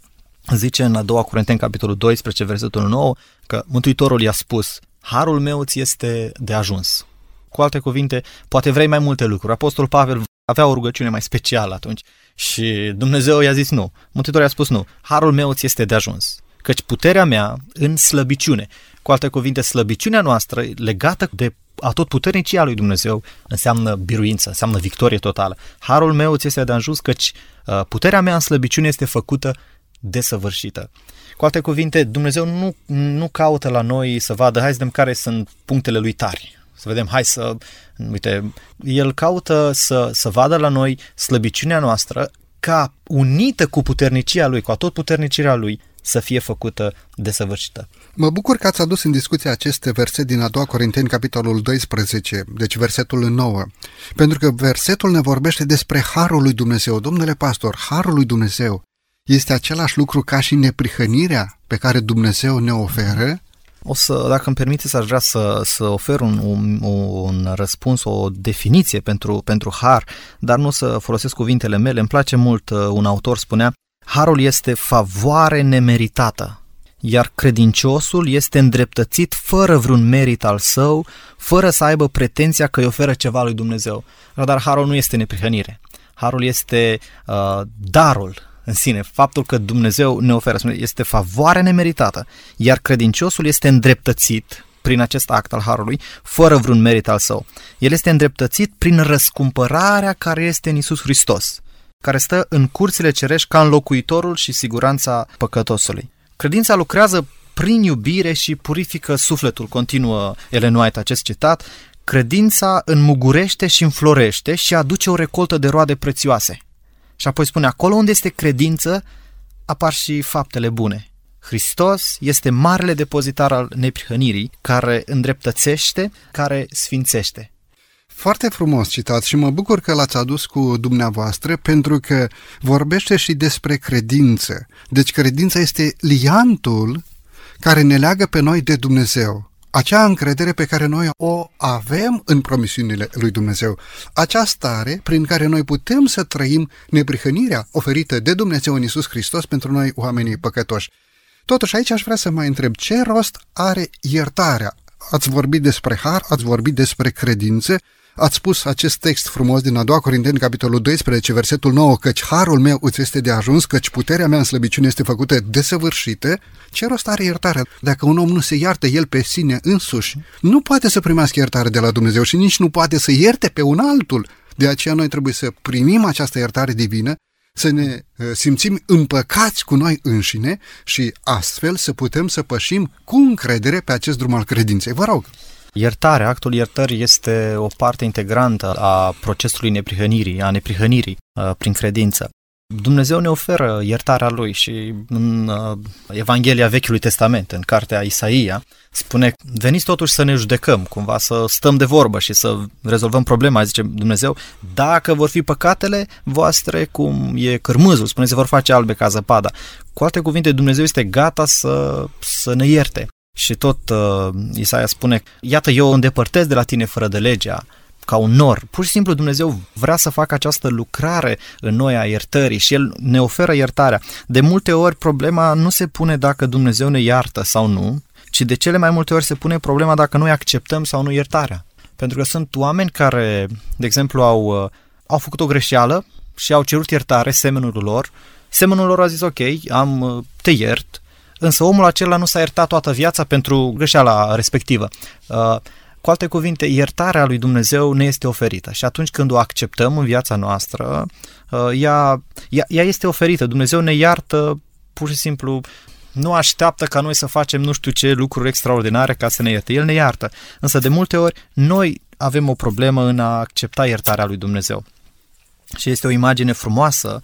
Zice în a doua Corinteni, capitolul 12, versetul 9, că Mântuitorul i-a spus, Harul meu ți este de ajuns. Cu alte cuvinte, poate vrei mai multe lucruri. Apostolul Pavel avea o rugăciune mai specială atunci și Dumnezeu i-a zis nu. Mântuitorul i-a spus nu. Harul meu ți este de ajuns. Căci puterea mea în slăbiciune. Cu alte cuvinte, slăbiciunea noastră legată de tot puternicia lui Dumnezeu înseamnă biruință, înseamnă victorie totală. Harul meu ți este de ajuns căci uh, puterea mea în slăbiciune este făcută desăvârșită. Cu alte cuvinte, Dumnezeu nu, nu caută la noi să vadă, hai să vedem care sunt punctele lui tari. Să vedem, hai să, uite, El caută să, să vadă la noi slăbiciunea noastră ca unită cu puternicia Lui, cu tot puternicirea Lui, să fie făcută desăvârșită. Mă bucur că ați adus în discuție aceste verset din a doua Corinteni, capitolul 12, deci versetul 9, pentru că versetul ne vorbește despre Harul lui Dumnezeu. Domnule pastor, Harul lui Dumnezeu este același lucru ca și neprihănirea pe care Dumnezeu ne oferă? O să, dacă îmi permiteți, aș vrea să, să ofer un, un, un răspuns, o definiție pentru, pentru har, dar nu să folosesc cuvintele mele. Îmi place mult, uh, un autor spunea, harul este favoare nemeritată, iar credinciosul este îndreptățit fără vreun merit al său, fără să aibă pretenția că îi oferă ceva lui Dumnezeu. Dar harul nu este neprihănire. Harul este uh, darul în sine, faptul că Dumnezeu ne oferă, este favoare nemeritată, iar credinciosul este îndreptățit prin acest act al Harului, fără vreun merit al său. El este îndreptățit prin răscumpărarea care este în Isus Hristos, care stă în curțile cerești ca înlocuitorul și siguranța păcătosului. Credința lucrează prin iubire și purifică sufletul, continuă Ellen White acest citat, credința înmugurește și înflorește și aduce o recoltă de roade prețioase. Și apoi spune, acolo unde este credință, apar și faptele bune. Hristos este marele depozitar al neprihănirii, care îndreptățește, care sfințește. Foarte frumos citat și mă bucur că l-ați adus cu dumneavoastră pentru că vorbește și despre credință. Deci credința este liantul care ne leagă pe noi de Dumnezeu acea încredere pe care noi o avem în promisiunile lui Dumnezeu, acea stare prin care noi putem să trăim neprihănirea oferită de Dumnezeu în Isus Hristos pentru noi oamenii păcătoși. Totuși aici aș vrea să mai întreb ce rost are iertarea? Ați vorbit despre har, ați vorbit despre credință, Ați spus acest text frumos din a doua Corinteni, capitolul 12, versetul 9, căci harul meu îți este de ajuns, căci puterea mea în slăbiciune este făcută desăvârșită. Ce rost are iertarea? Dacă un om nu se iartă el pe sine însuși, nu poate să primească iertare de la Dumnezeu și nici nu poate să ierte pe un altul. De aceea noi trebuie să primim această iertare divină, să ne uh, simțim împăcați cu noi înșine și astfel să putem să pășim cu încredere pe acest drum al credinței. Vă rog! Iertarea, actul iertării este o parte integrantă a procesului neprihănirii, a neprihănirii uh, prin credință. Dumnezeu ne oferă iertarea Lui și în uh, Evanghelia Vechiului Testament, în cartea Isaia, spune veniți totuși să ne judecăm, cumva să stăm de vorbă și să rezolvăm problema, zice Dumnezeu, dacă vor fi păcatele voastre cum e cărmâzul, spune se vor face albe ca zăpada. Cu alte cuvinte, Dumnezeu este gata să, să ne ierte. Și tot uh, Isaia spune, iată eu îndepărtez de la tine fără de legea, ca un nor. Pur și simplu Dumnezeu vrea să facă această lucrare în noi a iertării și El ne oferă iertarea. De multe ori problema nu se pune dacă Dumnezeu ne iartă sau nu, ci de cele mai multe ori se pune problema dacă noi acceptăm sau nu iertarea. Pentru că sunt oameni care, de exemplu, au, uh, au făcut o greșeală și au cerut iertare semenul lor. Semenul lor a zis, ok, am, uh, te iert, însă omul acela nu s-a iertat toată viața pentru greșeala respectivă. Uh, cu alte cuvinte, iertarea lui Dumnezeu ne este oferită și atunci când o acceptăm în viața noastră, uh, ea, ea, ea este oferită. Dumnezeu ne iartă pur și simplu nu așteaptă ca noi să facem nu știu ce lucruri extraordinare ca să ne ierte. El ne iartă. Însă de multe ori noi avem o problemă în a accepta iertarea lui Dumnezeu. Și este o imagine frumoasă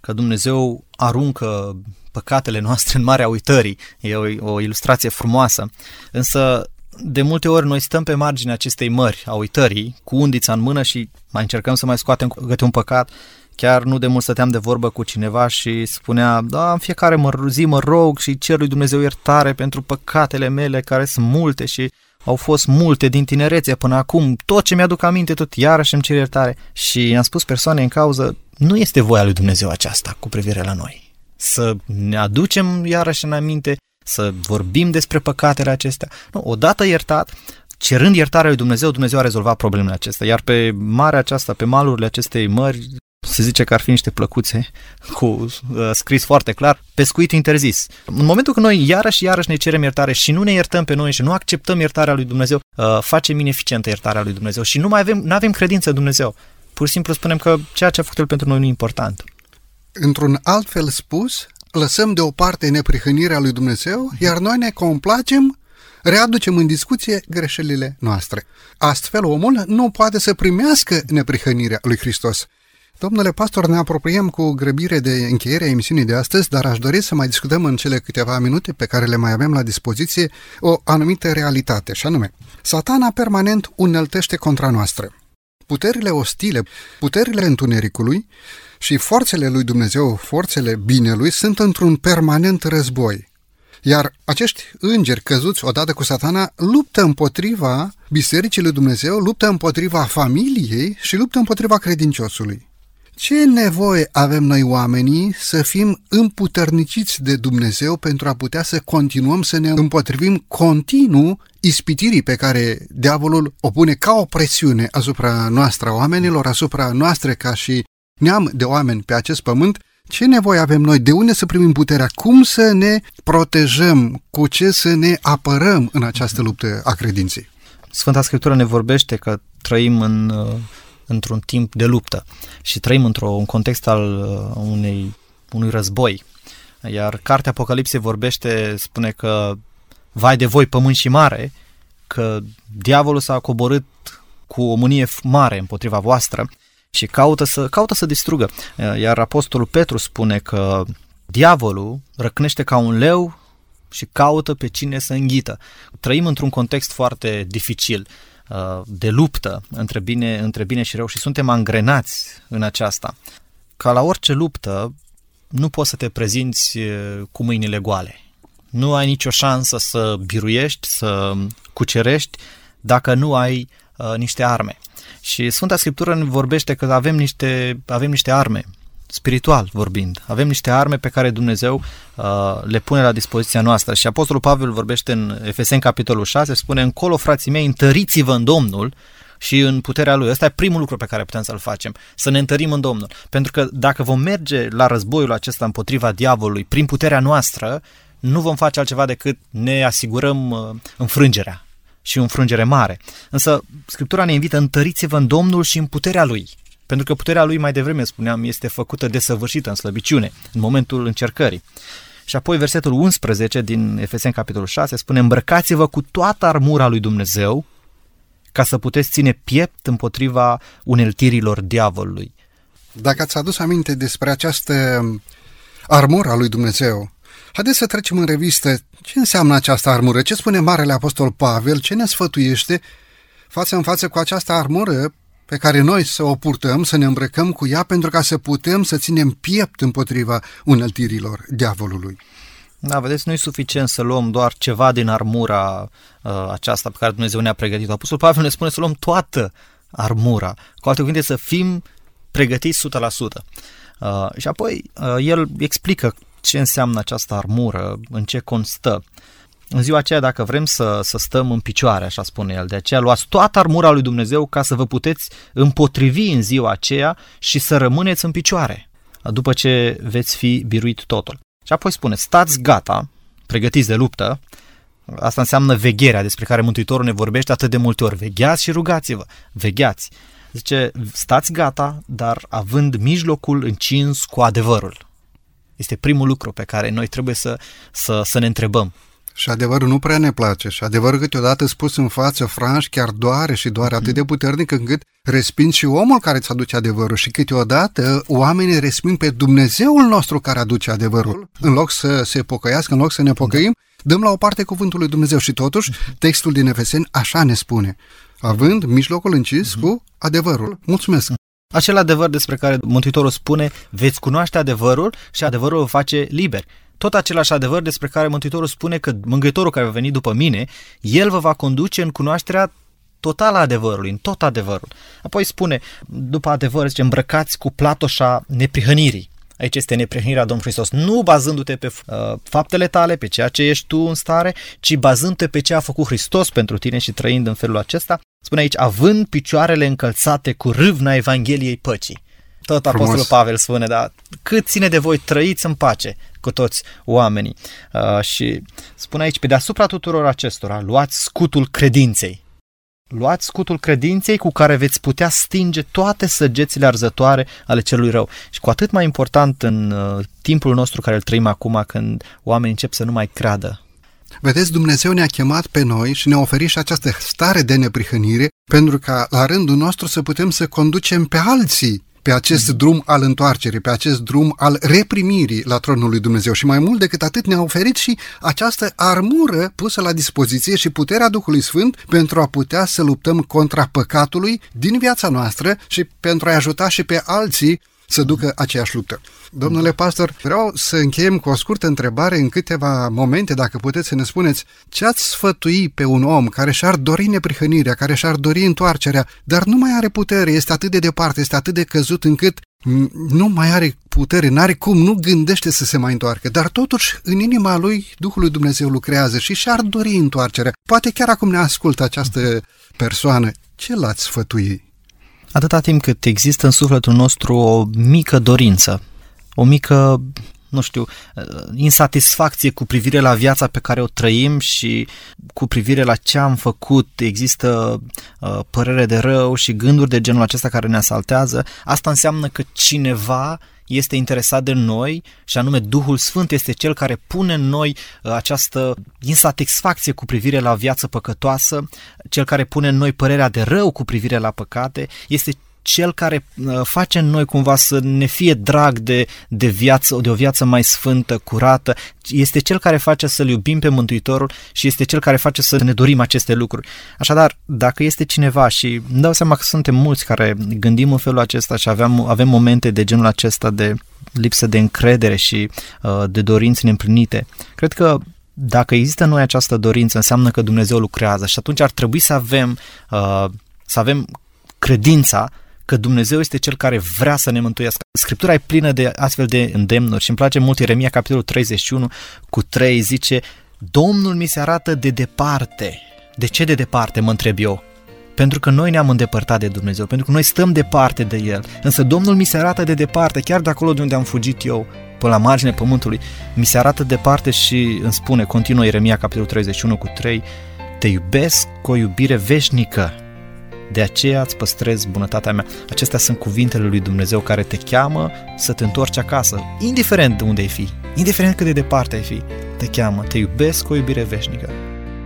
că Dumnezeu aruncă păcatele noastre în marea uitării. E o, o ilustrație frumoasă. Însă, de multe ori noi stăm pe marginea acestei mări a uitării, cu undița în mână și mai încercăm să mai scoatem câte un păcat, Chiar nu de mult stăteam de vorbă cu cineva și spunea, da, în fiecare mă, zi mă rog și cer lui Dumnezeu iertare pentru păcatele mele care sunt multe și au fost multe din tinerețe până acum, tot ce mi-aduc aminte, tot iarăși îmi cer iertare. Și am spus persoane în cauză, nu este voia lui Dumnezeu aceasta cu privire la noi. Să ne aducem iarăși în aminte, să vorbim despre păcatele acestea. Nu, odată iertat, cerând iertarea lui Dumnezeu, Dumnezeu a rezolvat problemele acestea. Iar pe marea aceasta, pe malurile acestei mări, se zice că ar fi niște plăcuțe cu uh, scris foarte clar, pescuit interzis. În momentul când noi iarăși, iarăși ne cerem iertare și nu ne iertăm pe noi și nu acceptăm iertarea lui Dumnezeu, uh, facem ineficientă iertarea lui Dumnezeu și nu mai avem, nu avem credință în Dumnezeu. Pur și simplu spunem că ceea ce a făcut El pentru noi nu e important. Într-un alt fel spus, lăsăm deoparte neprihănirea lui Dumnezeu, iar noi ne complacem readucem în discuție greșelile noastre. Astfel, omul nu poate să primească neprihănirea lui Hristos. Domnule pastor, ne apropiem cu grăbire de încheierea emisiunii de astăzi, dar aș dori să mai discutăm în cele câteva minute pe care le mai avem la dispoziție o anumită realitate, și anume, satana permanent uneltește contra noastră. Puterile ostile, puterile întunericului și forțele lui Dumnezeu, forțele binelui, sunt într-un permanent război. Iar acești îngeri căzuți odată cu satana luptă împotriva Bisericii lui Dumnezeu, luptă împotriva familiei și luptă împotriva credinciosului. Ce nevoie avem noi oamenii să fim împuterniciți de Dumnezeu pentru a putea să continuăm să ne împotrivim continuu ispitirii pe care diavolul o pune ca o presiune asupra noastră oamenilor, asupra noastre ca și neam de oameni pe acest pământ, ce nevoie avem noi? De unde să primim puterea? Cum să ne protejăm? Cu ce să ne apărăm în această luptă a credinței? Sfânta Scriptură ne vorbește că trăim în uh, într-un timp de luptă și trăim într-un context al uh, unei, unui război. Iar cartea Apocalipsei vorbește, spune că vai de voi pământ și mare, că diavolul s-a coborât cu o mânie mare împotriva voastră și caută să, caută să distrugă. Uh, iar apostolul Petru spune că diavolul răcnește ca un leu și caută pe cine să înghită. Trăim într-un context foarte dificil. Uh, de luptă între bine, între bine și rău și suntem angrenați în aceasta. Ca la orice luptă, nu poți să te prezinți uh, cu mâinile goale. Nu ai nicio șansă să biruiești, să cucerești dacă nu ai uh, niște arme. Și Sfânta Scriptură ne vorbește că avem niște, avem niște arme spiritual vorbind. Avem niște arme pe care Dumnezeu uh, le pune la dispoziția noastră și Apostolul Pavel vorbește în Efeseni capitolul 6, spune încolo frații mei, întăriți-vă în Domnul și în puterea Lui. Ăsta e primul lucru pe care putem să-l facem, să ne întărim în Domnul. Pentru că dacă vom merge la războiul acesta împotriva diavolului prin puterea noastră, nu vom face altceva decât ne asigurăm uh, înfrângerea și o înfrângere mare. Însă Scriptura ne invită întăriți-vă în Domnul și în puterea Lui. Pentru că puterea lui, mai devreme spuneam, este făcută desăvârșită în slăbiciune, în momentul încercării. Și apoi versetul 11 din Efeseni capitolul 6 spune Îmbrăcați-vă cu toată armura lui Dumnezeu ca să puteți ține piept împotriva uneltirilor diavolului. Dacă ați adus aminte despre această armură a lui Dumnezeu, haideți să trecem în revistă ce înseamnă această armură, ce spune Marele Apostol Pavel, ce ne sfătuiește față în față cu această armură pe care noi să o purtăm, să ne îmbrăcăm cu ea pentru ca să putem să ținem piept împotriva unăltirilor diavolului. Da, vedeți, nu e suficient să luăm doar ceva din armura uh, aceasta pe care Dumnezeu ne-a pregătit-o. Apostol Pavel ne spune să luăm toată armura. Cu alte cuvinte, să fim pregătiți 100%. Uh, și apoi uh, el explică ce înseamnă această armură, în ce constă. În ziua aceea, dacă vrem să, să stăm în picioare, așa spune el, de aceea luați toată armura lui Dumnezeu ca să vă puteți împotrivi în ziua aceea și să rămâneți în picioare, după ce veți fi biruit totul. Și apoi spune, stați gata, pregătiți de luptă, asta înseamnă vegherea despre care Mântuitorul ne vorbește atât de multe ori, vegheați și rugați-vă, vegheați. Zice, stați gata, dar având mijlocul încins cu adevărul. Este primul lucru pe care noi trebuie să, să, să ne întrebăm. Și adevărul nu prea ne place și adevărul câteodată spus în față franș chiar doare și doare atât de puternic încât resping și omul care îți aduce adevărul și câteodată oamenii resping pe Dumnezeul nostru care aduce adevărul. În loc să se pocăiască, în loc să ne pocăim, dăm la o parte cuvântul lui Dumnezeu și totuși textul din Efeseni așa ne spune, având mijlocul încis cu adevărul. Mulțumesc! Acel adevăr despre care Mântuitorul spune, veți cunoaște adevărul și adevărul vă face liber. Tot același adevăr despre care Mântuitorul spune că Mângâietorul care va veni după mine, el vă va conduce în cunoașterea totală a adevărului, în tot adevărul. Apoi spune, după adevăr, zice, îmbrăcați cu platoșa neprihănirii. Aici este neprihănirea Domnului Hristos, nu bazându-te pe uh, faptele tale, pe ceea ce ești tu în stare, ci bazându-te pe ce a făcut Hristos pentru tine și trăind în felul acesta. Spune aici, având picioarele încălțate cu râvna Evangheliei păcii. Tot Frumos. Apostolul Pavel spune, da, cât ține de voi, trăiți în pace cu toți oamenii. Uh, și spune aici, pe deasupra tuturor acestora, luați scutul credinței. Luați scutul credinței cu care veți putea stinge toate săgețile arzătoare ale celui rău. Și cu atât mai important în uh, timpul nostru care îl trăim acum, când oamenii încep să nu mai creadă. Vedeți, Dumnezeu ne-a chemat pe noi și ne-a oferit și această stare de neprihănire pentru ca la rândul nostru să putem să conducem pe alții pe acest drum al întoarcerii, pe acest drum al reprimirii la tronul lui Dumnezeu. Și mai mult decât atât ne-a oferit și această armură pusă la dispoziție și puterea Duhului Sfânt pentru a putea să luptăm contra păcatului din viața noastră și pentru a ajuta și pe alții să ducă aceeași luptă. Domnule pastor, vreau să încheiem cu o scurtă întrebare în câteva momente, dacă puteți să ne spuneți ce ați sfătui pe un om care și-ar dori neprihănirea, care și-ar dori întoarcerea, dar nu mai are putere, este atât de departe, este atât de căzut încât nu mai are putere, n-are cum, nu gândește să se mai întoarcă, dar totuși în inima lui Duhul lui Dumnezeu lucrează și și-ar dori întoarcerea. Poate chiar acum ne ascultă această persoană. Ce l-ați sfătui? Atâta timp cât există în sufletul nostru o mică dorință, o mică, nu știu, insatisfacție cu privire la viața pe care o trăim și cu privire la ce am făcut, există uh, părere de rău și gânduri de genul acesta care ne asaltează, asta înseamnă că cineva este interesat de noi și anume Duhul Sfânt este cel care pune în noi uh, această insatisfacție cu privire la viață păcătoasă, cel care pune în noi părerea de rău cu privire la păcate, este cel care uh, face în noi cumva să ne fie drag de, de, viață, de o viață mai sfântă, curată, este cel care face să-L iubim pe Mântuitorul și este cel care face să ne dorim aceste lucruri. Așadar, dacă este cineva și îmi dau seama că suntem mulți care gândim în felul acesta și avem, avem momente de genul acesta de lipsă de încredere și uh, de dorințe neîmplinite, cred că dacă există în noi această dorință, înseamnă că Dumnezeu lucrează și atunci ar trebui să avem, uh, să avem credința că Dumnezeu este Cel care vrea să ne mântuiască. Scriptura e plină de astfel de îndemnuri și îmi place mult Ieremia, capitolul 31, cu 3, zice Domnul mi se arată de departe. De ce de departe, mă întreb eu? Pentru că noi ne-am îndepărtat de Dumnezeu, pentru că noi stăm departe de El. Însă Domnul mi se arată de departe, chiar de acolo de unde am fugit eu, până la marginea pământului, mi se arată departe și îmi spune, continuă Ieremia, capitolul 31 cu 3, Te iubesc cu o iubire veșnică de aceea îți păstrez bunătatea mea. Acestea sunt cuvintele lui Dumnezeu care te cheamă să te întorci acasă, indiferent de unde ai fi, indiferent cât de departe ai fi, te cheamă, te iubesc cu o iubire veșnică.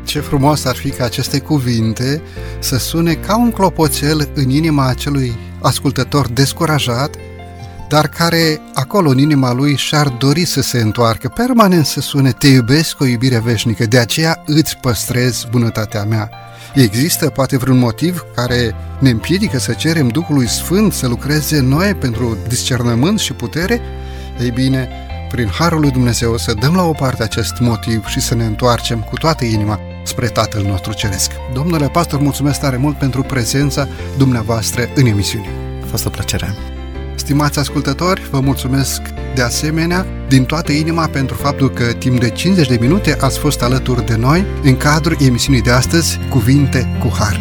Ce frumos ar fi ca aceste cuvinte să sune ca un clopoțel în inima acelui ascultător descurajat, dar care acolo în inima lui și-ar dori să se întoarcă, permanent să sune, te iubesc cu o iubire veșnică, de aceea îți păstrez bunătatea mea. Există poate vreun motiv care ne împiedică să cerem Duhului Sfânt să lucreze în noi pentru discernământ și putere? Ei bine, prin Harul lui Dumnezeu să dăm la o parte acest motiv și să ne întoarcem cu toată inima spre Tatăl nostru Ceresc. Domnule pastor, mulțumesc tare mult pentru prezența dumneavoastră în emisiune. A fost o plăcere. Stimați ascultători, vă mulțumesc de asemenea din toată inima pentru faptul că timp de 50 de minute ați fost alături de noi în cadrul emisiunii de astăzi Cuvinte cu Har.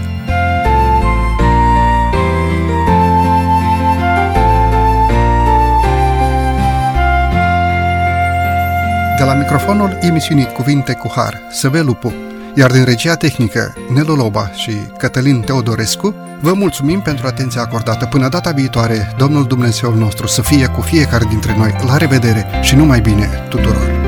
De la microfonul emisiunii Cuvinte cu Har, Săve Lupu, iar din regia tehnică Nelu Loba și Cătălin Teodorescu, Vă mulțumim pentru atenția acordată. Până data viitoare, Domnul dumnezeu nostru să fie cu fiecare dintre noi. La revedere și numai bine tuturor!